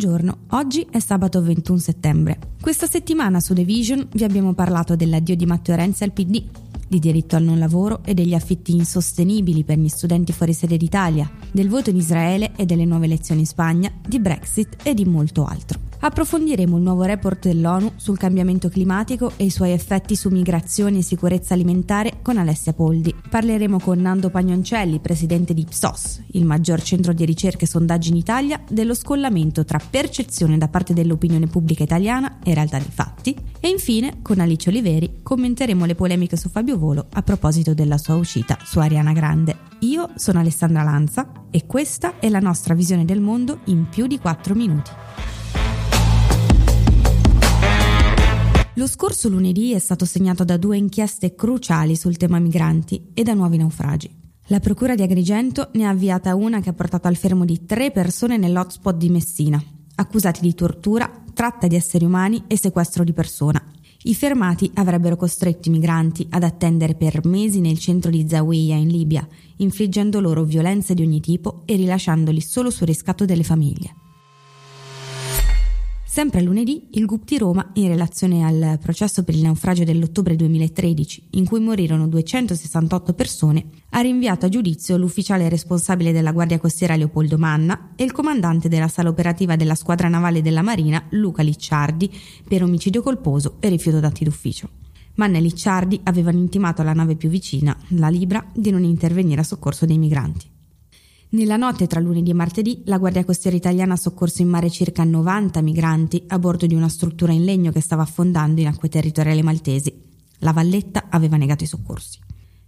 Buongiorno, oggi è sabato 21 settembre. Questa settimana su The Vision vi abbiamo parlato dell'addio di Matteo Renzi al PD, di diritto al non lavoro e degli affitti insostenibili per gli studenti fuori sede d'Italia, del voto in Israele e delle nuove elezioni in Spagna, di Brexit e di molto altro. Approfondiremo il nuovo report dell'ONU sul cambiamento climatico e i suoi effetti su migrazione e sicurezza alimentare con Alessia Poldi. Parleremo con Nando Pagnoncelli, presidente di Ipsos, il maggior centro di ricerche e sondaggi in Italia, dello scollamento tra percezione da parte dell'opinione pubblica italiana e realtà dei fatti. E infine, con Alice Oliveri, commenteremo le polemiche su Fabio Volo a proposito della sua uscita su Ariana Grande. Io sono Alessandra Lanza e questa è la nostra visione del mondo in più di 4 minuti. Lo scorso lunedì è stato segnato da due inchieste cruciali sul tema migranti e da nuovi naufragi. La Procura di Agrigento ne ha avviata una che ha portato al fermo di tre persone nell'hotspot di Messina, accusati di tortura, tratta di esseri umani e sequestro di persona. I fermati avrebbero costretto i migranti ad attendere per mesi nel centro di Zawiya in Libia, infliggendo loro violenze di ogni tipo e rilasciandoli solo su riscatto delle famiglie. Sempre lunedì, il GUP di Roma, in relazione al processo per il naufragio dell'ottobre 2013, in cui morirono 268 persone, ha rinviato a giudizio l'ufficiale responsabile della Guardia Costiera Leopoldo Manna e il comandante della sala operativa della squadra navale della Marina Luca Licciardi per omicidio colposo e rifiuto d'atti d'ufficio. Manna e Licciardi avevano intimato alla nave più vicina, la Libra, di non intervenire a soccorso dei migranti. Nella notte tra lunedì e martedì, la Guardia Costiera italiana ha soccorso in mare circa 90 migranti a bordo di una struttura in legno che stava affondando in acque territoriali maltesi. La Valletta aveva negato i soccorsi.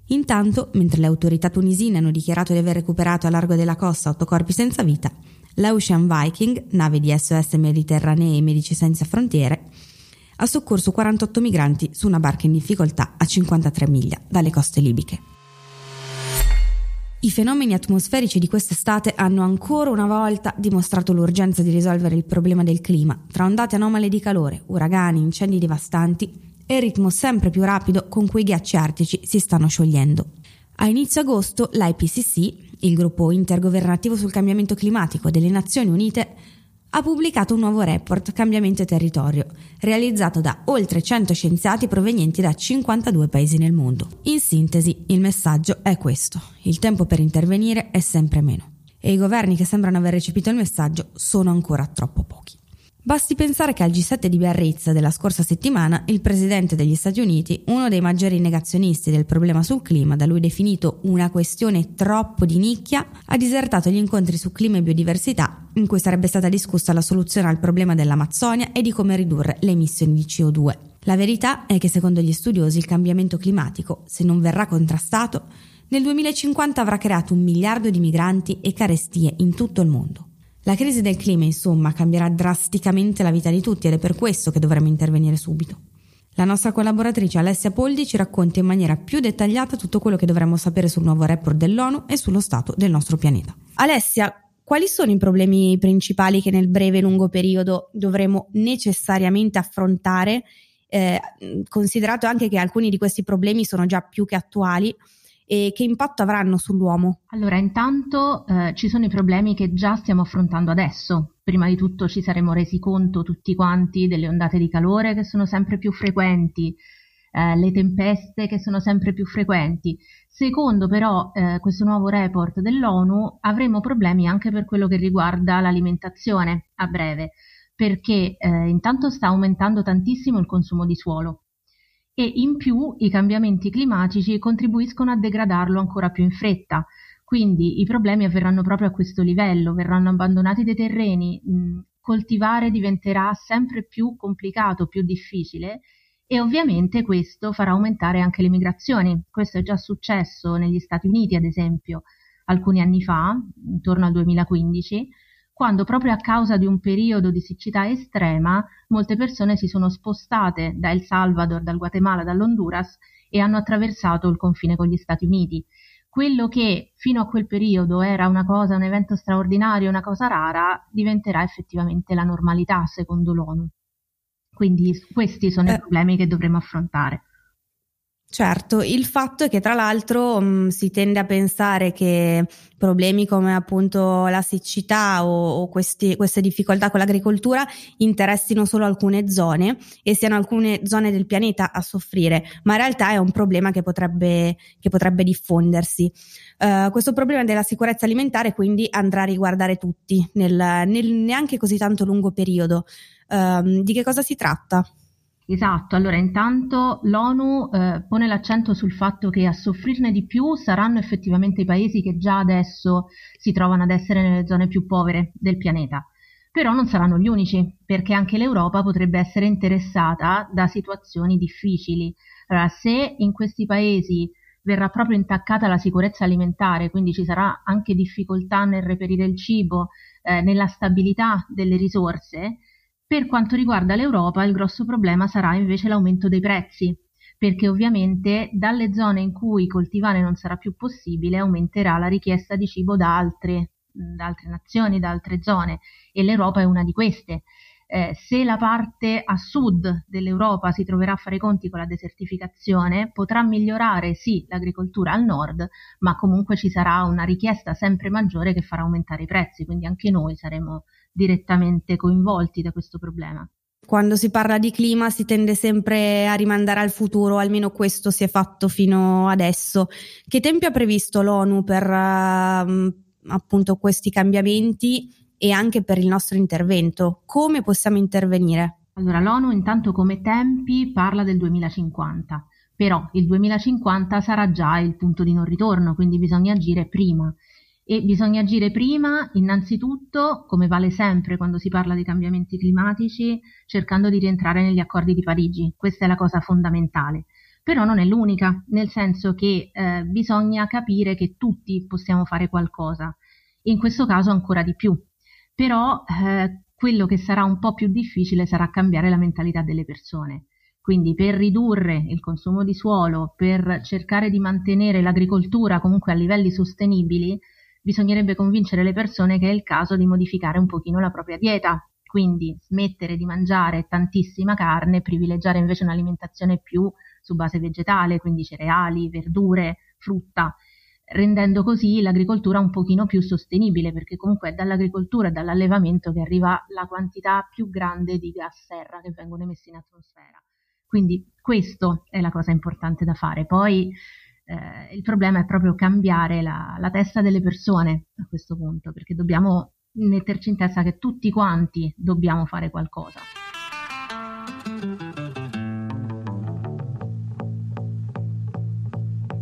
Intanto, mentre le autorità tunisine hanno dichiarato di aver recuperato a largo della costa otto corpi senza vita, la Ocean Viking, nave di SOS Mediterranee e Medici Senza Frontiere, ha soccorso 48 migranti su una barca in difficoltà a 53 miglia dalle coste libiche. I fenomeni atmosferici di quest'estate hanno ancora una volta dimostrato l'urgenza di risolvere il problema del clima, tra ondate anomale di calore, uragani, incendi devastanti e il ritmo sempre più rapido con cui i ghiacci artici si stanno sciogliendo. A inizio agosto l'IPCC, il gruppo intergovernativo sul cambiamento climatico delle Nazioni Unite, ha pubblicato un nuovo report Cambiamento Territorio, realizzato da oltre 100 scienziati provenienti da 52 paesi nel mondo. In sintesi, il messaggio è questo. Il tempo per intervenire è sempre meno. E i governi che sembrano aver recepito il messaggio sono ancora troppo pochi. Basti pensare che al G7 di Biarritz della scorsa settimana il presidente degli Stati Uniti, uno dei maggiori negazionisti del problema sul clima, da lui definito una questione troppo di nicchia, ha disertato gli incontri su clima e biodiversità in cui sarebbe stata discussa la soluzione al problema dell'Amazzonia e di come ridurre le emissioni di CO2. La verità è che secondo gli studiosi il cambiamento climatico, se non verrà contrastato, nel 2050 avrà creato un miliardo di migranti e carestie in tutto il mondo. La crisi del clima, insomma, cambierà drasticamente la vita di tutti ed è per questo che dovremo intervenire subito. La nostra collaboratrice Alessia Poldi ci racconta in maniera più dettagliata tutto quello che dovremmo sapere sul nuovo report dell'ONU e sullo stato del nostro pianeta. Alessia, quali sono i problemi principali che nel breve e lungo periodo dovremo necessariamente affrontare, eh, considerato anche che alcuni di questi problemi sono già più che attuali e che impatto avranno sull'uomo? Allora, intanto eh, ci sono i problemi che già stiamo affrontando adesso. Prima di tutto ci saremo resi conto tutti quanti delle ondate di calore che sono sempre più frequenti, eh, le tempeste che sono sempre più frequenti. Secondo però eh, questo nuovo report dell'ONU avremo problemi anche per quello che riguarda l'alimentazione a breve, perché eh, intanto sta aumentando tantissimo il consumo di suolo e in più i cambiamenti climatici contribuiscono a degradarlo ancora più in fretta. Quindi i problemi avverranno proprio a questo livello, verranno abbandonati dei terreni, mh, coltivare diventerà sempre più complicato, più difficile e ovviamente questo farà aumentare anche le migrazioni. Questo è già successo negli Stati Uniti, ad esempio, alcuni anni fa, intorno al 2015, quando proprio a causa di un periodo di siccità estrema molte persone si sono spostate da El Salvador, dal Guatemala, dall'Honduras e hanno attraversato il confine con gli Stati Uniti. Quello che fino a quel periodo era una cosa, un evento straordinario, una cosa rara, diventerà effettivamente la normalità secondo l'ONU. Quindi questi sono eh, i problemi che dovremo affrontare. Certo, il fatto è che tra l'altro mh, mm, si tende a pensare che problemi come appunto la siccità o, o questi, queste difficoltà con l'agricoltura interessino solo alcune zone e siano alcune zone del pianeta a soffrire, ma in realtà è un problema che potrebbe, che potrebbe diffondersi. Uh, questo problema della sicurezza alimentare quindi andrà a riguardare tutti nel, nel neanche così tanto lungo periodo. Uh, di che cosa si tratta? Esatto, allora intanto l'ONU eh, pone l'accento sul fatto che a soffrirne di più saranno effettivamente i paesi che già adesso si trovano ad essere nelle zone più povere del pianeta. Però non saranno gli unici, perché anche l'Europa potrebbe essere interessata da situazioni difficili. Allora, se in questi paesi verrà proprio intaccata la sicurezza alimentare, quindi ci sarà anche difficoltà nel reperire il cibo, eh, nella stabilità delle risorse, per quanto riguarda l'Europa, il grosso problema sarà invece l'aumento dei prezzi, perché ovviamente dalle zone in cui coltivare non sarà più possibile aumenterà la richiesta di cibo da altre, da altre nazioni, da altre zone e l'Europa è una di queste. Eh, se la parte a sud dell'Europa si troverà a fare i conti con la desertificazione, potrà migliorare sì l'agricoltura al nord, ma comunque ci sarà una richiesta sempre maggiore che farà aumentare i prezzi, quindi anche noi saremo direttamente coinvolti da questo problema. Quando si parla di clima si tende sempre a rimandare al futuro, almeno questo si è fatto fino adesso. Che tempi ha previsto l'ONU per uh, appunto questi cambiamenti e anche per il nostro intervento? Come possiamo intervenire? Allora, l'ONU intanto come tempi parla del 2050, però il 2050 sarà già il punto di non ritorno, quindi bisogna agire prima e bisogna agire prima, innanzitutto, come vale sempre quando si parla di cambiamenti climatici, cercando di rientrare negli accordi di Parigi. Questa è la cosa fondamentale. Però non è l'unica, nel senso che eh, bisogna capire che tutti possiamo fare qualcosa, in questo caso ancora di più. Però eh, quello che sarà un po' più difficile sarà cambiare la mentalità delle persone. Quindi per ridurre il consumo di suolo, per cercare di mantenere l'agricoltura comunque a livelli sostenibili, bisognerebbe convincere le persone che è il caso di modificare un pochino la propria dieta, quindi smettere di mangiare tantissima carne, privilegiare invece un'alimentazione più su base vegetale, quindi cereali, verdure, frutta, rendendo così l'agricoltura un pochino più sostenibile, perché comunque è dall'agricoltura e dall'allevamento che arriva la quantità più grande di gas serra che vengono emessi in atmosfera. Quindi questo è la cosa importante da fare. Poi eh, il problema è proprio cambiare la, la testa delle persone a questo punto, perché dobbiamo metterci in testa che tutti quanti dobbiamo fare qualcosa.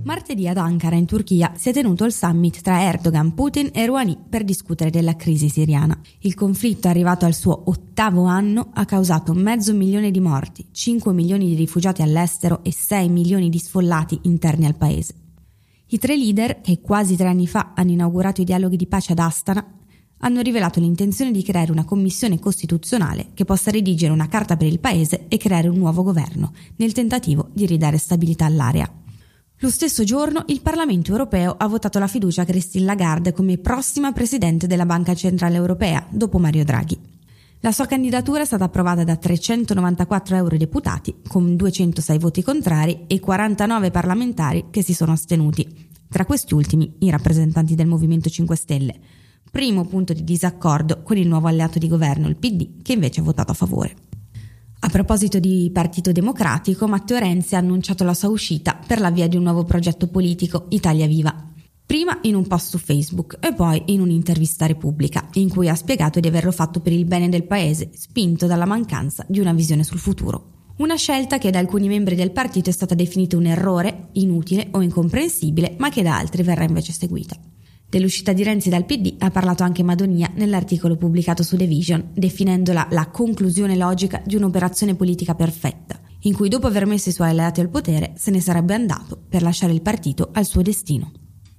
Martedì ad Ankara, in Turchia, si è tenuto il summit tra Erdogan, Putin e Rouhani per discutere della crisi siriana. Il conflitto, arrivato al suo ottavo anno, ha causato mezzo milione di morti, 5 milioni di rifugiati all'estero e 6 milioni di sfollati interni al paese. I tre leader, che quasi tre anni fa hanno inaugurato i dialoghi di pace ad Astana, hanno rivelato l'intenzione di creare una commissione costituzionale che possa redigere una carta per il paese e creare un nuovo governo, nel tentativo di ridare stabilità all'area. Lo stesso giorno il Parlamento europeo ha votato la fiducia a Christine Lagarde come prossima presidente della Banca Centrale Europea, dopo Mario Draghi. La sua candidatura è stata approvata da 394 eurodeputati, con 206 voti contrari e 49 parlamentari che si sono astenuti, tra questi ultimi i rappresentanti del Movimento 5 Stelle. Primo punto di disaccordo con il nuovo alleato di governo, il PD, che invece ha votato a favore. A proposito di Partito Democratico, Matteo Renzi ha annunciato la sua uscita per l'avvio di un nuovo progetto politico, Italia Viva. Prima in un post su Facebook e poi in un'intervista a Repubblica, in cui ha spiegato di averlo fatto per il bene del paese, spinto dalla mancanza di una visione sul futuro. Una scelta che da alcuni membri del partito è stata definita un errore, inutile o incomprensibile, ma che da altri verrà invece seguita. Dell'uscita di Renzi dal PD ha parlato anche Madonia nell'articolo pubblicato su The Vision, definendola la conclusione logica di un'operazione politica perfetta, in cui dopo aver messo i suoi alleati al potere se ne sarebbe andato per lasciare il partito al suo destino.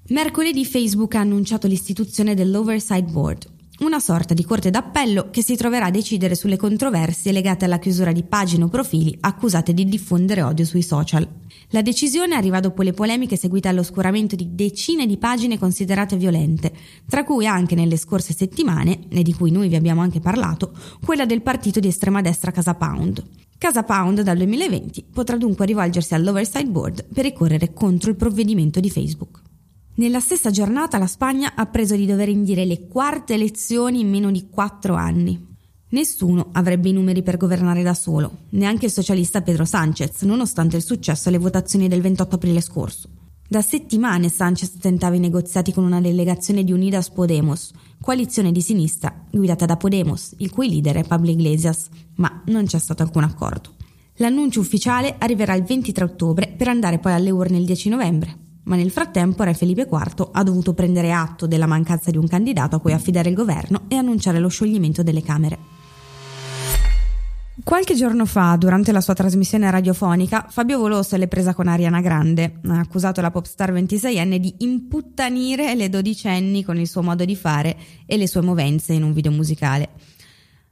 Mercoledì Facebook ha annunciato l'istituzione dell'Oversight Board, una sorta di corte d'appello che si troverà a decidere sulle controversie legate alla chiusura di pagine o profili accusate di diffondere odio sui social. La decisione arriva dopo le polemiche seguite all'oscuramento di decine di pagine considerate violente, tra cui anche nelle scorse settimane, e di cui noi vi abbiamo anche parlato, quella del partito di estrema destra Casa Pound. Casa Pound dal 2020 potrà dunque rivolgersi all'Oversight Board per ricorrere contro il provvedimento di Facebook. Nella stessa giornata la Spagna ha preso di dover indire le quarte elezioni in meno di quattro anni. Nessuno avrebbe i numeri per governare da solo, neanche il socialista Pedro Sánchez, nonostante il successo alle votazioni del 28 aprile scorso. Da settimane Sanchez tentava i negoziati con una delegazione di Unidas Podemos, coalizione di sinistra guidata da Podemos, il cui leader è Pablo Iglesias, ma non c'è stato alcun accordo. L'annuncio ufficiale arriverà il 23 ottobre per andare poi alle urne il 10 novembre, ma nel frattempo Re Felipe IV ha dovuto prendere atto della mancanza di un candidato a cui affidare il governo e annunciare lo scioglimento delle Camere. Qualche giorno fa, durante la sua trasmissione radiofonica, Fabio Volò se l'è presa con Ariana Grande. Ha accusato la popstar 26enne di imputtanire le dodicenni con il suo modo di fare e le sue movenze in un video musicale.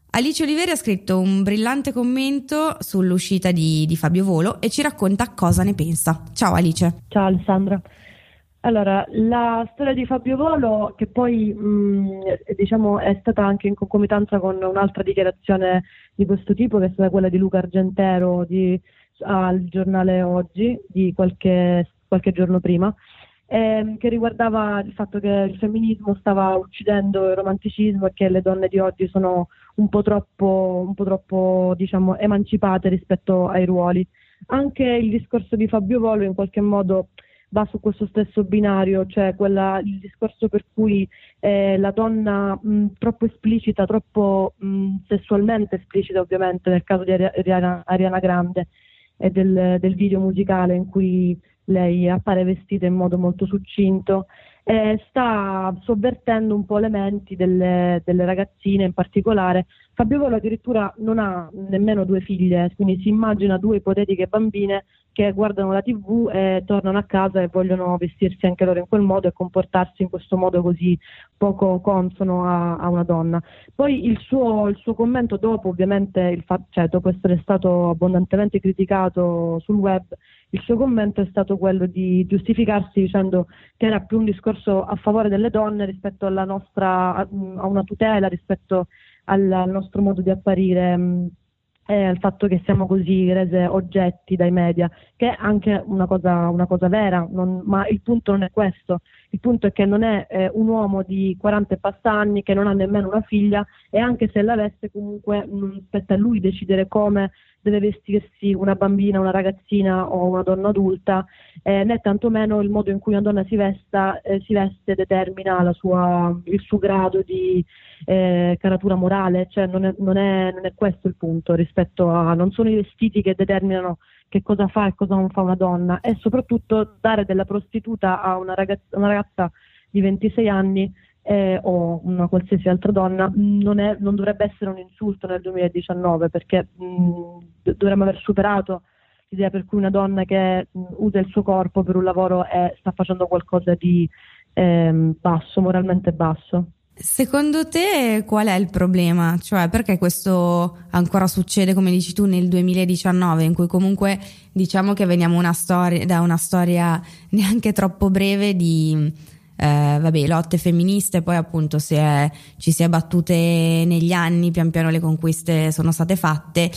Alice Oliveri ha scritto un brillante commento sull'uscita di, di Fabio Volo e ci racconta cosa ne pensa. Ciao Alice. Ciao Alessandra. Allora, la storia di Fabio Volo, che poi mh, diciamo, è stata anche in concomitanza con un'altra dichiarazione di questo tipo, che è stata quella di Luca Argentero di, al giornale Oggi di qualche, qualche giorno prima, ehm, che riguardava il fatto che il femminismo stava uccidendo il romanticismo e che le donne di oggi sono un po' troppo, un po troppo diciamo, emancipate rispetto ai ruoli. Anche il discorso di Fabio Volo in qualche modo va su questo stesso binario, cioè quella, il discorso per cui eh, la donna mh, troppo esplicita, troppo mh, sessualmente esplicita ovviamente nel caso di Ariana, Ariana Grande e del, del, video musicale in cui lei appare vestita in modo molto succinto, eh, sta sovvertendo un po' le menti delle, delle ragazzine in particolare. Fabio Volo addirittura non ha nemmeno due figlie, quindi si immagina due ipotetiche bambine che guardano la tv e tornano a casa e vogliono vestirsi anche loro in quel modo e comportarsi in questo modo così poco consono a, a una donna. Poi il suo, il suo, commento dopo, ovviamente, fa- cioè, dopo essere stato abbondantemente criticato sul web, il suo commento è stato quello di giustificarsi dicendo che era più un discorso a favore delle donne rispetto alla nostra, a, a una tutela, rispetto al, al nostro modo di apparire e al fatto che siamo così rese oggetti dai media, che è anche una cosa, una cosa vera, non, ma il punto non è questo, il punto è che non è eh, un uomo di 40 e passa anni che non ha nemmeno una figlia e anche se l'avesse comunque non spetta a lui decidere come deve vestirsi una bambina, una ragazzina o una donna adulta, eh, né tantomeno il modo in cui una donna si, vesta, eh, si veste determina sua, il suo grado di eh, caratura morale, cioè non è, non, è, non è, questo il punto rispetto a non sono i vestiti che determinano che cosa fa e cosa non fa una donna, è soprattutto dare della prostituta a una ragazza, una ragazza di 26 anni eh, o una qualsiasi altra donna non, è, non, dovrebbe essere un insulto nel 2019 perché mh, dovremmo aver superato l'idea per cui una donna che mh, usa il suo corpo per un lavoro è, sta facendo qualcosa di eh, basso, moralmente basso. Secondo te qual è il problema? Cioè perché questo ancora succede, come dici tu, nel 2019, in cui comunque diciamo che veniamo una storia, da una storia neanche troppo breve di eh, vabbè, lotte femministe, poi appunto si è, ci si è battute negli anni, pian piano le conquiste sono state fatte.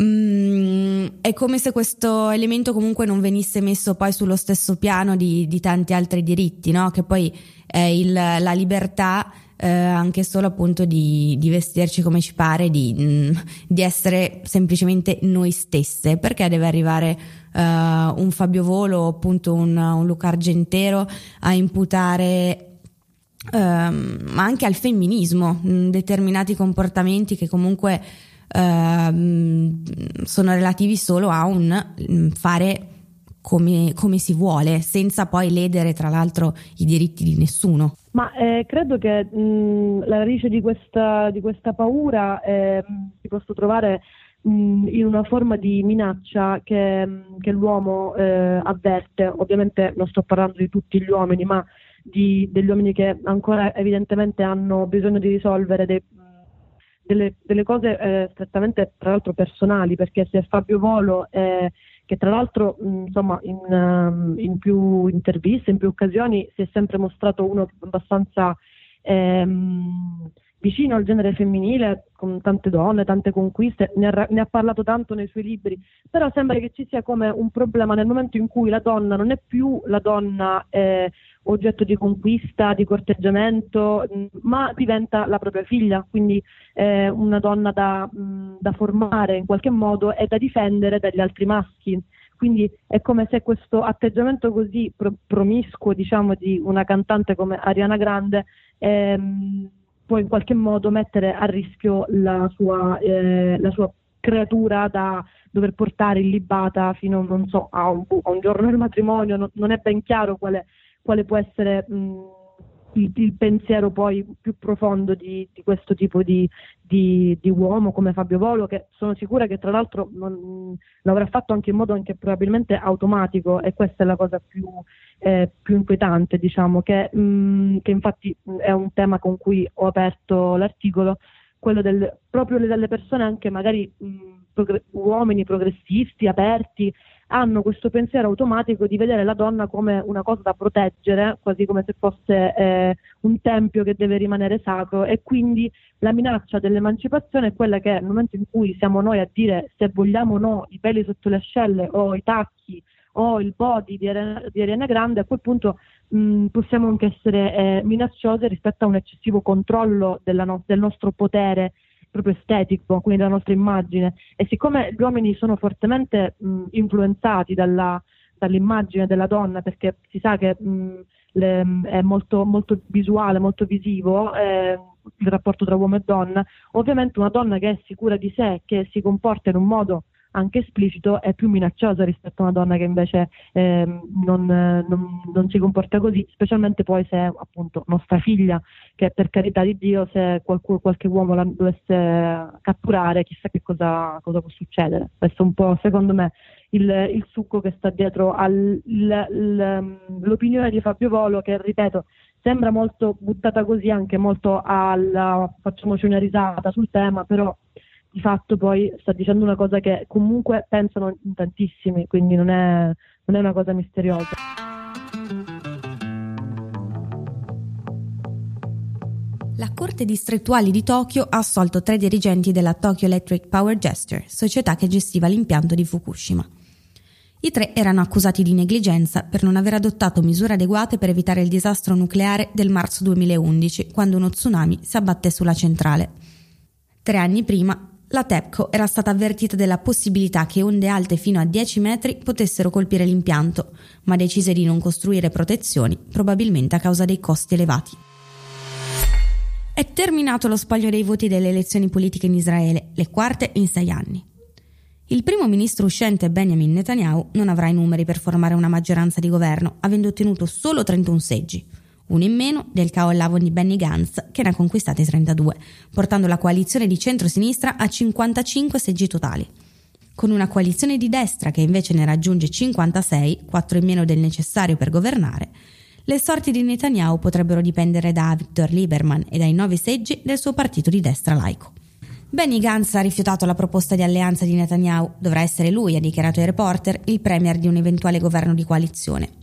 Mm, è come se questo elemento comunque non venisse messo poi sullo stesso piano di, di tanti altri diritti, no? che poi il, la libertà eh, anche solo appunto di, di, vestirci come ci pare, di, mm, di, essere semplicemente noi stesse, perché deve arrivare uh, un Fabio Volo o appunto un, un Luca Argentero a imputare ma anche al femminismo, mm, determinati comportamenti che comunque uh, sono relativi solo a un mm, fare come, come, si vuole, senza poi ledere tra l'altro i diritti di nessuno. Ma eh, credo che mh, la radice di questa, di questa paura eh, si possa trovare mh, in una forma di minaccia che, che l'uomo eh, avverte. Ovviamente non sto parlando di tutti gli uomini, ma di, degli uomini che ancora evidentemente hanno bisogno di risolvere dei, delle, delle, cose eh, strettamente tra l'altro personali, perché se Fabio Volo eh, che tra l'altro insomma, in, um, in, più interviste, in più occasioni si è sempre mostrato uno abbastanza ehm, vicino al genere femminile, con tante donne, tante conquiste, ne ha, ne ha, parlato tanto nei suoi libri, però sembra che ci sia come un problema nel momento in cui la donna non è più la donna eh, oggetto di conquista, di corteggiamento, mh, ma diventa la propria figlia, quindi eh, una donna da, mh, da formare in qualche modo e da difendere dagli altri maschi. Quindi è come se questo atteggiamento così pro- promiscuo, diciamo, di una cantante come Ariana Grande ehm, può in qualche modo mettere a rischio la sua, eh, la sua creatura da dover portare illibata fino so, a, un, a, un, giorno del matrimonio, non, non è ben chiaro quale, quale può essere mh, il, il, pensiero poi più profondo di, di questo tipo di, di, di, uomo come Fabio Volo, che sono sicura che tra l'altro non, l'avrà fatto anche in modo anche probabilmente automatico e questa è la cosa più, eh, più inquietante, diciamo, che, mh, che, infatti è un tema con cui ho aperto l'articolo, quello del, proprio delle persone anche magari mh, progr- uomini progressisti, aperti, hanno questo pensiero automatico di vedere la donna come una cosa da proteggere, quasi come se fosse eh, un tempio che deve rimanere sacro e quindi la minaccia dell'emancipazione è quella che nel momento in cui siamo noi a dire se vogliamo o no i peli sotto le ascelle o i tacchi o il body di Ariana, di Ariana Grande, a quel punto mh, possiamo anche essere eh, minacciose rispetto a un eccessivo controllo no- del nostro potere proprio estetico, quindi della nostra immagine. E siccome gli uomini sono fortemente mh, influenzati dalla, dall'immagine della donna, perché si sa che mh, le, è molto, molto, visuale, molto visivo eh, il rapporto tra uomo e donna, ovviamente una donna che è sicura di sé, che si comporta in un modo anche esplicito è più minacciosa rispetto a una donna che invece eh, non, non, non, si comporta così, specialmente poi se è appunto nostra figlia, che per carità di Dio se qualcuno, qualche uomo la dovesse catturare chissà che cosa, cosa, può succedere. Questo è un po' secondo me il, il succo che sta dietro all'opinione di Fabio Volo che ripeto sembra molto buttata così anche molto alla facciamoci una risata sul tema però di fatto poi sta dicendo una cosa che comunque pensano in tantissimi, quindi non è, non è una cosa misteriosa. La Corte distrettuale di Tokyo ha assolto tre dirigenti della Tokyo Electric Power Gesture, società che gestiva l'impianto di Fukushima. I tre erano accusati di negligenza per non aver adottato misure adeguate per evitare il disastro nucleare del marzo 2011, quando uno tsunami si abbatté sulla centrale. Tre anni prima, la TEPCO era stata avvertita della possibilità che onde alte fino a 10 metri potessero colpire l'impianto, ma decise di non costruire protezioni, probabilmente a causa dei costi elevati. È terminato lo spaglio dei voti delle elezioni politiche in Israele, le quarte in sei anni. Il primo ministro uscente Benjamin Netanyahu non avrà i numeri per formare una maggioranza di governo, avendo ottenuto solo 31 seggi uno in meno del caolavo di Benny Gantz che ne ha conquistati 32, portando la coalizione di centro-sinistra a 55 seggi totali. Con una coalizione di destra che invece ne raggiunge 56, 4 in meno del necessario per governare, le sorti di Netanyahu potrebbero dipendere da Victor Lieberman e dai nove seggi del suo partito di destra laico. Benny Gantz ha rifiutato la proposta di alleanza di Netanyahu, dovrà essere lui, ha dichiarato ai reporter, il premier di un eventuale governo di coalizione.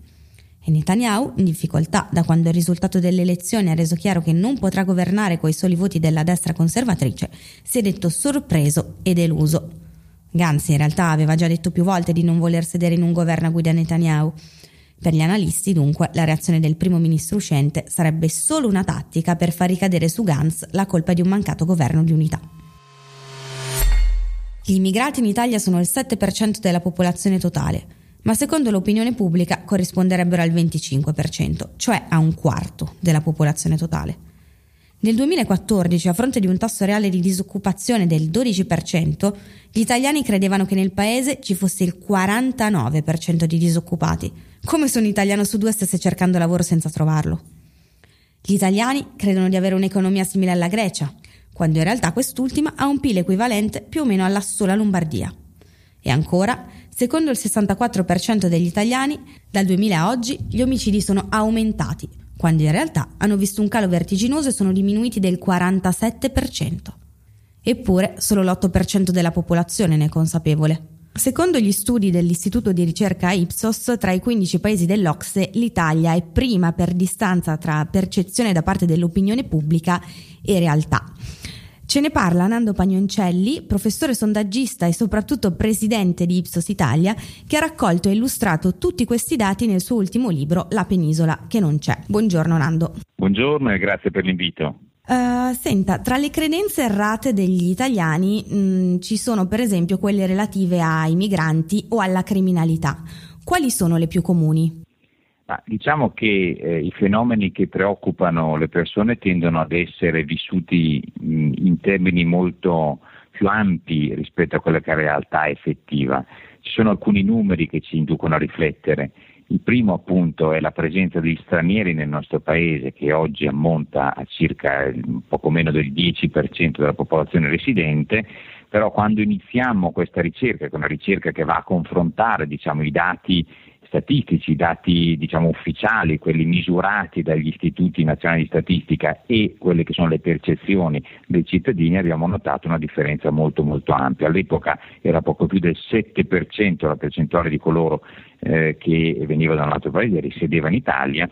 E Netanyahu, in difficoltà da quando il risultato delle elezioni ha reso chiaro che non potrà governare coi soli voti della destra conservatrice, si è detto sorpreso e deluso. Gantz in realtà aveva già detto più volte di non voler sedere in un governo a guida Netanyahu. Per gli analisti, dunque, la reazione del primo ministro uscente sarebbe solo una tattica per far ricadere su Gantz la colpa di un mancato governo di unità. Gli immigrati in Italia sono il 7% della popolazione totale ma secondo l'opinione pubblica corrisponderebbero al 25%, cioè a un quarto della popolazione totale. Nel 2014, a fronte di un tasso reale di disoccupazione del 12%, gli italiani credevano che nel paese ci fosse il 49% di disoccupati, come se un italiano su due stesse cercando lavoro senza trovarlo. Gli italiani credono di avere un'economia simile alla Grecia, quando in realtà quest'ultima ha un PIL equivalente più o meno alla sola Lombardia. E ancora, secondo il 64% degli italiani, dal 2000 a oggi gli omicidi sono aumentati, quando in realtà hanno visto un calo vertiginoso e sono diminuiti del 47%. Eppure solo l'8% della popolazione ne è consapevole. Secondo gli studi dell'Istituto di ricerca Ipsos, tra i 15 paesi dell'Ocse, l'Italia è prima per distanza tra percezione da parte dell'opinione pubblica e realtà. Ce ne parla Nando Pagnoncelli, professore sondaggista e soprattutto presidente di Ipsos Italia, che ha raccolto e illustrato tutti questi dati nel suo ultimo libro La penisola che non c'è. Buongiorno Nando. Buongiorno e grazie per l'invito. Uh, senta, tra le credenze errate degli italiani mh, mm, ci sono per esempio quelle relative ai migranti o alla criminalità. Quali sono le più comuni? Ma diciamo che eh, i fenomeni che preoccupano le persone tendono ad essere vissuti mh, in termini molto più ampi rispetto a quella che è la realtà effettiva. Ci sono alcuni numeri che ci inducono a riflettere. Il primo appunto è la presenza degli stranieri nel nostro paese che oggi ammonta a circa poco meno del 10% della popolazione residente, però quando iniziamo questa ricerca, che è una ricerca che va a confrontare diciamo, i dati statistici, dati diciamo, ufficiali, quelli misurati dagli istituti nazionali di statistica e quelle che sono le percezioni dei cittadini, abbiamo notato una differenza molto molto ampia. All'epoca era poco più del 7% la percentuale di coloro eh, che veniva da un altro paese, risiedeva in Italia,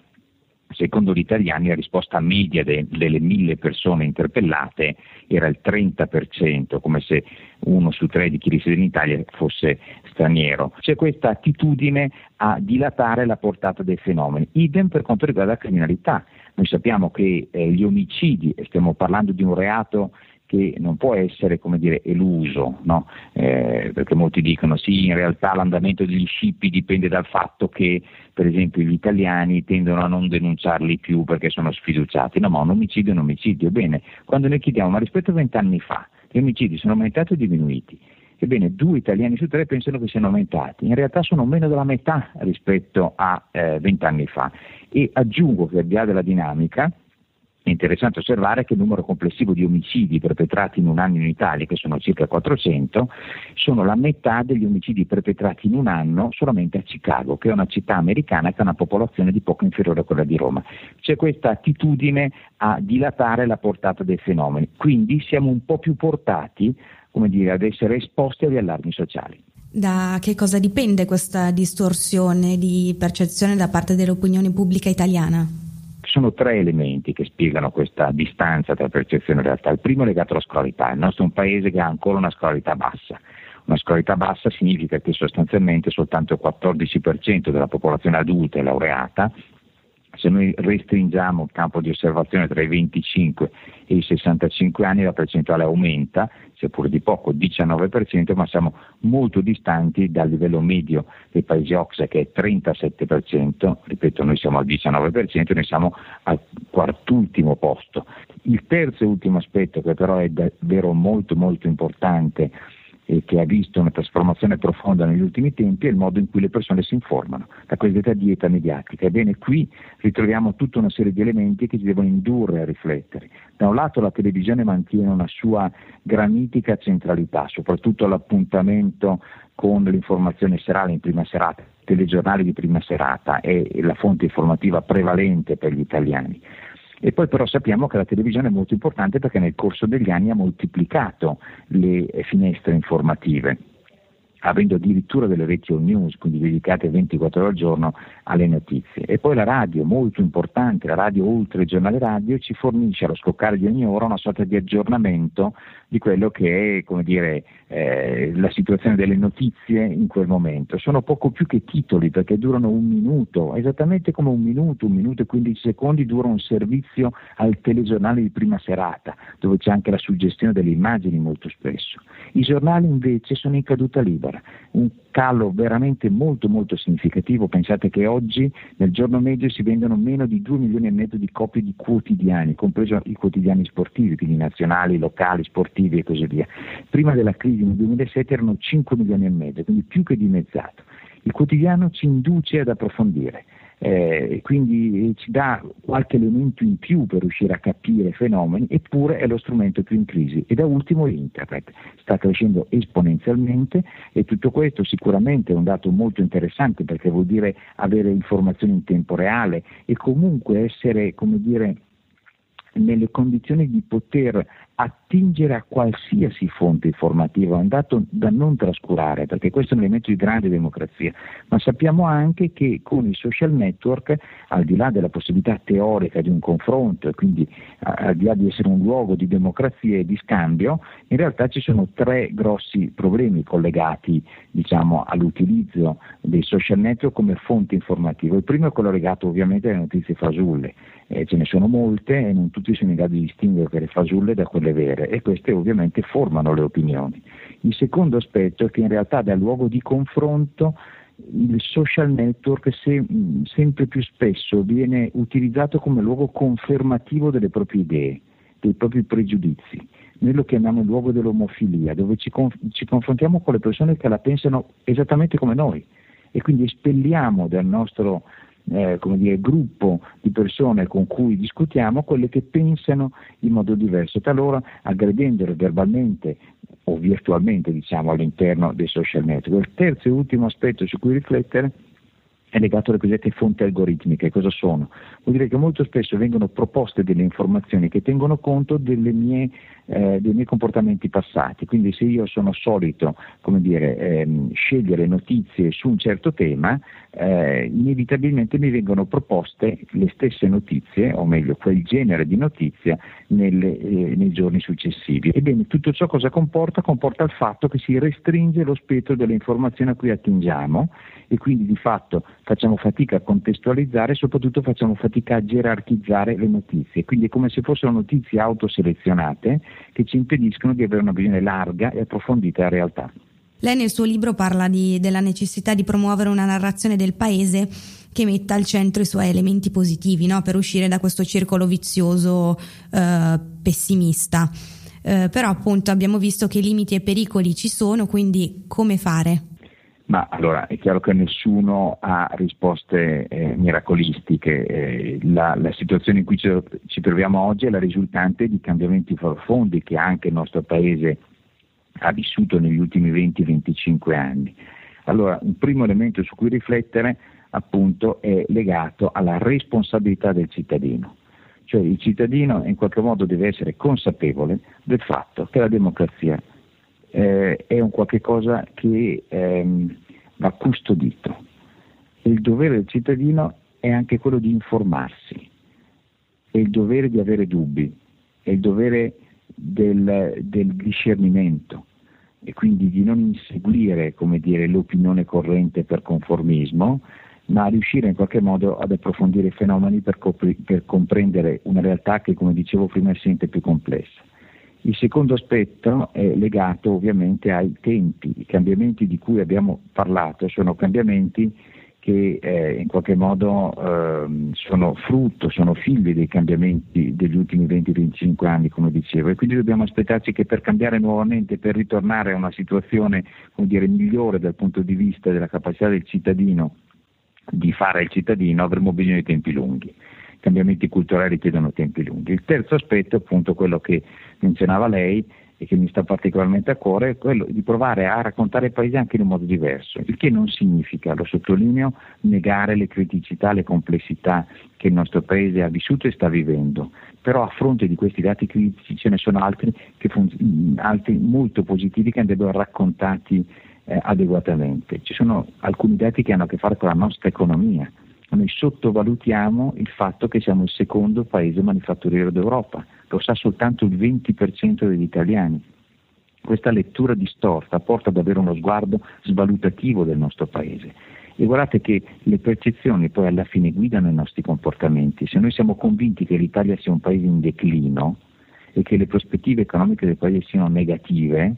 Secondo gli italiani la risposta media de, delle mille persone interpellate era il 30%, come se uno su tre di chi risiede in Italia fosse straniero. C'è questa attitudine a dilatare la portata dei fenomeni. Idem per quanto riguarda la criminalità. Noi sappiamo che eh, gli omicidi, e stiamo parlando di un reato che non può essere come dire, eluso, no? eh, perché molti dicono sì, in realtà l'andamento degli scippi dipende dal fatto che per esempio gli italiani tendono a non denunciarli più perché sono sfiduciati, no ma un omicidio è un omicidio, bene, quando noi chiediamo ma rispetto a vent'anni fa gli omicidi sono aumentati o diminuiti? Ebbene, due italiani su tre pensano che siano aumentati, in realtà sono meno della metà rispetto a eh, vent'anni eh, fa e aggiungo che al di là della dinamica è interessante osservare che il numero complessivo di omicidi perpetrati in un anno in Italia, che sono circa 400, sono la metà degli omicidi perpetrati in un anno solamente a Chicago, che è una città americana che ha una popolazione di poco inferiore a quella di Roma. C'è questa attitudine a dilatare la portata dei fenomeni, quindi siamo un po' più portati dire, ad essere esposti agli allarmi sociali. Da che cosa dipende questa distorsione di percezione da parte dell'opinione pubblica italiana? Sono tre elementi che spiegano questa distanza tra percezione e realtà. Il primo è legato alla scolarità. Il nostro è un paese che ha ancora una scolarità bassa. Una scolarità bassa significa che sostanzialmente soltanto il 14% della popolazione adulta è laureata se noi restringiamo il campo di osservazione tra i 25 e i 65 anni la percentuale aumenta, seppur di poco, 19%, ma siamo molto distanti dal livello medio dei paesi OXA che è 37%, ripeto noi siamo al 19%, noi siamo al quartultimo posto. Il terzo e ultimo aspetto che però è davvero molto molto importante e che ha visto una trasformazione profonda negli ultimi tempi è il modo in cui le persone si informano, la cosiddetta dieta mediatica. Ebbene, qui ritroviamo tutta una serie di elementi che ci devono indurre a riflettere. Da un lato la televisione mantiene una sua granitica centralità, soprattutto l'appuntamento con l'informazione serale in prima serata, telegiornali di prima serata è la fonte informativa prevalente per gli italiani. E poi però sappiamo che la televisione è molto importante perché nel corso degli anni ha moltiplicato le finestre informative avendo addirittura delle all news, quindi dedicate 24 ore al giorno alle notizie. E poi la radio, molto importante, la radio oltre il giornale radio, ci fornisce allo scoccare di ogni ora una sorta di aggiornamento di quello che è dire, eh, la situazione delle notizie in quel momento. Sono poco più che titoli perché durano un minuto, esattamente come un minuto, un minuto e 15 secondi dura un servizio al telegiornale di prima serata, dove c'è anche la suggestione delle immagini molto spesso. I giornali invece sono in caduta libera, un calo veramente molto molto significativo, pensate che oggi nel giorno medio si vendono meno di 2 milioni e mezzo di copie di quotidiani, compreso i quotidiani sportivi, quindi nazionali, locali, sportivi e così via. Prima della crisi nel 2007 erano 5 milioni e mezzo, quindi più che dimezzato. Il quotidiano ci induce ad approfondire eh, quindi ci dà qualche elemento in più per riuscire a capire fenomeni, eppure è lo strumento più in crisi. E da ultimo Internet sta crescendo esponenzialmente e tutto questo sicuramente è un dato molto interessante perché vuol dire avere informazioni in tempo reale e comunque essere, come dire, nelle condizioni di poter attingere a qualsiasi fonte informativa, è un dato da non trascurare, perché questo è un elemento di grande democrazia, ma sappiamo anche che con i social network, al di là della possibilità teorica di un confronto e quindi al di là di essere un luogo di democrazia e di scambio, in realtà ci sono tre grossi problemi collegati diciamo, all'utilizzo dei social network come fonte informativa. Il primo è quello legato ovviamente alle notizie fasulle, eh, ce ne sono molte e non tutti sono in grado di distinguere quelle fasulle da quelle vere e queste ovviamente formano le opinioni. Il secondo aspetto è che in realtà dà luogo di confronto il social network se, sempre più spesso viene utilizzato come luogo confermativo delle proprie idee, dei propri pregiudizi. Noi lo chiamiamo il luogo dell'omofilia, dove ci, conf- ci confrontiamo con le persone che la pensano esattamente come noi e quindi espelliamo dal nostro eh, dire, gruppo di persone con cui discutiamo quelle che pensano in modo diverso, talora aggredendole verbalmente o virtualmente diciamo, all'interno dei social network. Il terzo e ultimo aspetto su cui riflettere è legato alle cosiddette fonti algoritmiche. Cosa sono? Vuol dire che molto spesso vengono proposte delle informazioni che tengono conto mie, eh, dei miei comportamenti passati. Quindi se io sono solito dire, ehm, scegliere notizie su un certo tema, eh, inevitabilmente mi vengono proposte le stesse notizie, o meglio quel genere di notizia, nelle, eh, nei giorni successivi. Ebbene, tutto ciò cosa comporta? Comporta il fatto che si restringe lo spettro delle informazioni a cui attingiamo e quindi di fatto facciamo fatica a contestualizzare e soprattutto facciamo fatica a gerarchizzare le notizie. Quindi è come se fossero notizie autoselezionate che ci impediscono di avere una visione larga e approfondita della realtà. Lei nel suo libro parla di, della necessità di promuovere una narrazione del paese che metta al centro i suoi elementi positivi no? per uscire da questo circolo vizioso eh, pessimista. Eh, però appunto abbiamo visto che limiti e pericoli ci sono, quindi come fare? Ma allora è chiaro che nessuno ha risposte eh, miracolistiche. Eh, la, la, situazione in cui ci, ci, troviamo oggi è la risultante di cambiamenti profondi che anche il nostro Paese ha vissuto negli ultimi 20-25 anni. Allora, un primo elemento su cui riflettere appunto è legato alla responsabilità del cittadino. Cioè il cittadino in qualche modo deve essere consapevole del fatto che la democrazia eh, è un qualche cosa che ehm, va custodito. Il dovere del cittadino è anche quello di informarsi, è il dovere di avere dubbi, è il dovere del, del discernimento e quindi di non inseguire dire, l'opinione corrente per conformismo, ma riuscire in qualche modo ad approfondire i fenomeni per, copri- per comprendere una realtà che, come dicevo prima, è sempre più complessa. Il secondo aspetto è legato ovviamente ai tempi. I cambiamenti di cui abbiamo parlato sono cambiamenti che eh, in qualche modo eh, sono frutto, sono figli dei cambiamenti degli ultimi 20-25 anni, come dicevo, e quindi dobbiamo aspettarci che per cambiare nuovamente, per ritornare a una situazione dire, migliore dal punto di vista della capacità del cittadino di fare il cittadino, avremo bisogno di tempi lunghi cambiamenti culturali chiedono tempi lunghi. Il terzo aspetto, appunto quello che menzionava lei e che mi sta particolarmente a cuore, è quello di provare a raccontare il paese anche in un modo diverso, il che non significa, lo sottolineo, negare le criticità, le complessità che il nostro paese ha vissuto e sta vivendo, però a fronte di questi dati critici ce ne sono altri, fun- altri molto positivi che andrebbero raccontati eh, adeguatamente. Ci sono alcuni dati che hanno a che fare con la nostra economia, noi sottovalutiamo il fatto che siamo il secondo paese manifatturiero d'Europa, lo sa soltanto il 20% degli italiani. Questa lettura distorta porta ad avere uno sguardo svalutativo del nostro paese. E guardate che le percezioni poi alla fine guidano i nostri comportamenti. Se noi siamo convinti che l'Italia sia un paese in declino e che le prospettive economiche del paese siano negative,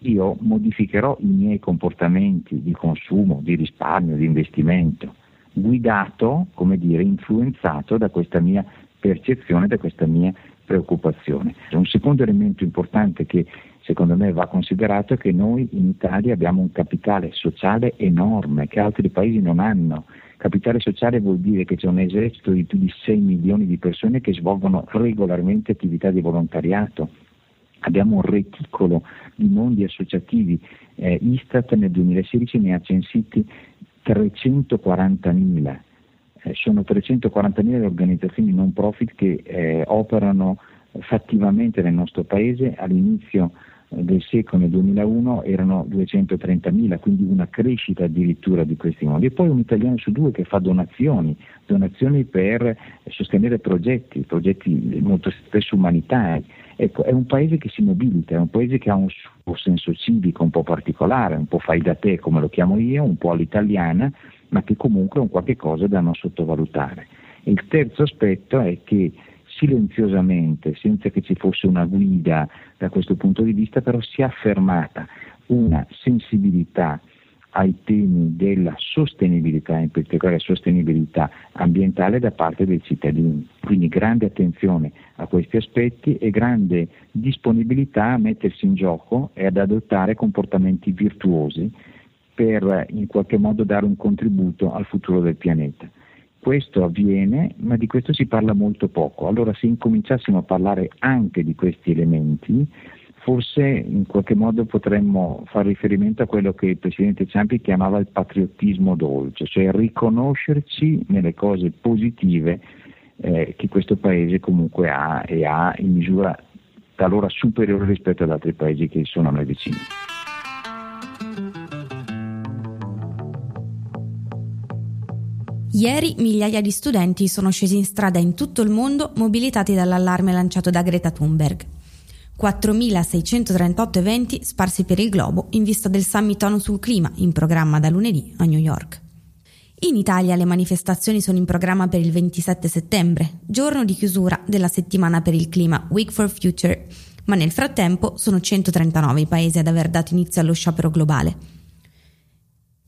io modificherò i miei comportamenti di consumo, di risparmio, di investimento guidato, come dire, influenzato da questa mia percezione, da questa mia preoccupazione. Un secondo elemento importante che secondo me va considerato è che noi in Italia abbiamo un capitale sociale enorme che altri paesi non hanno. Capitale sociale vuol dire che c'è un esercito di più di 6 milioni di persone che svolgono regolarmente attività di volontariato. Abbiamo un reticolo di mondi associativi. Eh, Istat nel 2016 ne ha censiti 340.000. Eh, sono 340.000 le organizzazioni non profit che eh, operano fattivamente nel nostro paese all'inizio del secolo nel 2001 erano 230.000, quindi una crescita addirittura di questi modi. E poi un italiano su due che fa donazioni, donazioni per sostenere progetti, progetti molto spesso umanitari. Ecco, è un paese che si mobilita, è un paese che ha un suo senso civico un po' particolare, un po' fai da te come lo chiamo io, un po' all'italiana, ma che comunque è un qualche cosa da non sottovalutare. Il terzo aspetto è che silenziosamente, senza che ci fosse una guida da questo punto di vista, però si è affermata una sensibilità ai temi della sostenibilità, in particolare sostenibilità ambientale da parte dei cittadini. Quindi grande attenzione a questi aspetti e grande disponibilità a mettersi in gioco e ad adottare comportamenti virtuosi per in qualche modo dare un contributo al futuro del pianeta. Questo avviene, ma di questo si parla molto poco. Allora se incominciassimo a parlare anche di questi elementi, forse in qualche modo potremmo fare riferimento a quello che il Presidente Ciampi chiamava il patriottismo dolce, cioè riconoscerci nelle cose positive eh, che questo Paese comunque ha e ha in misura talora superiore rispetto ad altri paesi che sono a noi vicini. Ieri migliaia di studenti sono scesi in strada in tutto il mondo mobilitati dall'allarme lanciato da Greta Thunberg. 4.638 eventi sparsi per il globo in vista del Summit ONU sul clima in programma da lunedì a New York. In Italia le manifestazioni sono in programma per il 27 settembre, giorno di chiusura della settimana per il clima Week for Future, ma nel frattempo sono 139 i paesi ad aver dato inizio allo sciopero globale.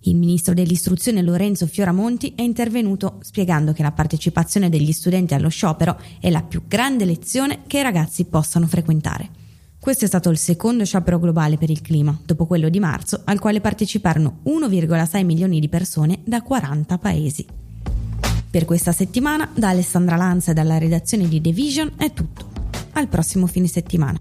Il ministro dell'istruzione Lorenzo Fioramonti è intervenuto spiegando che la partecipazione degli studenti allo sciopero è la più grande lezione che i ragazzi possano frequentare. Questo è stato il secondo sciopero globale per il clima, dopo quello di marzo, al quale parteciparono 1,6 milioni di persone da 40 paesi. Per questa settimana, da Alessandra Lanza e dalla redazione di The Vision è tutto. Al prossimo fine settimana.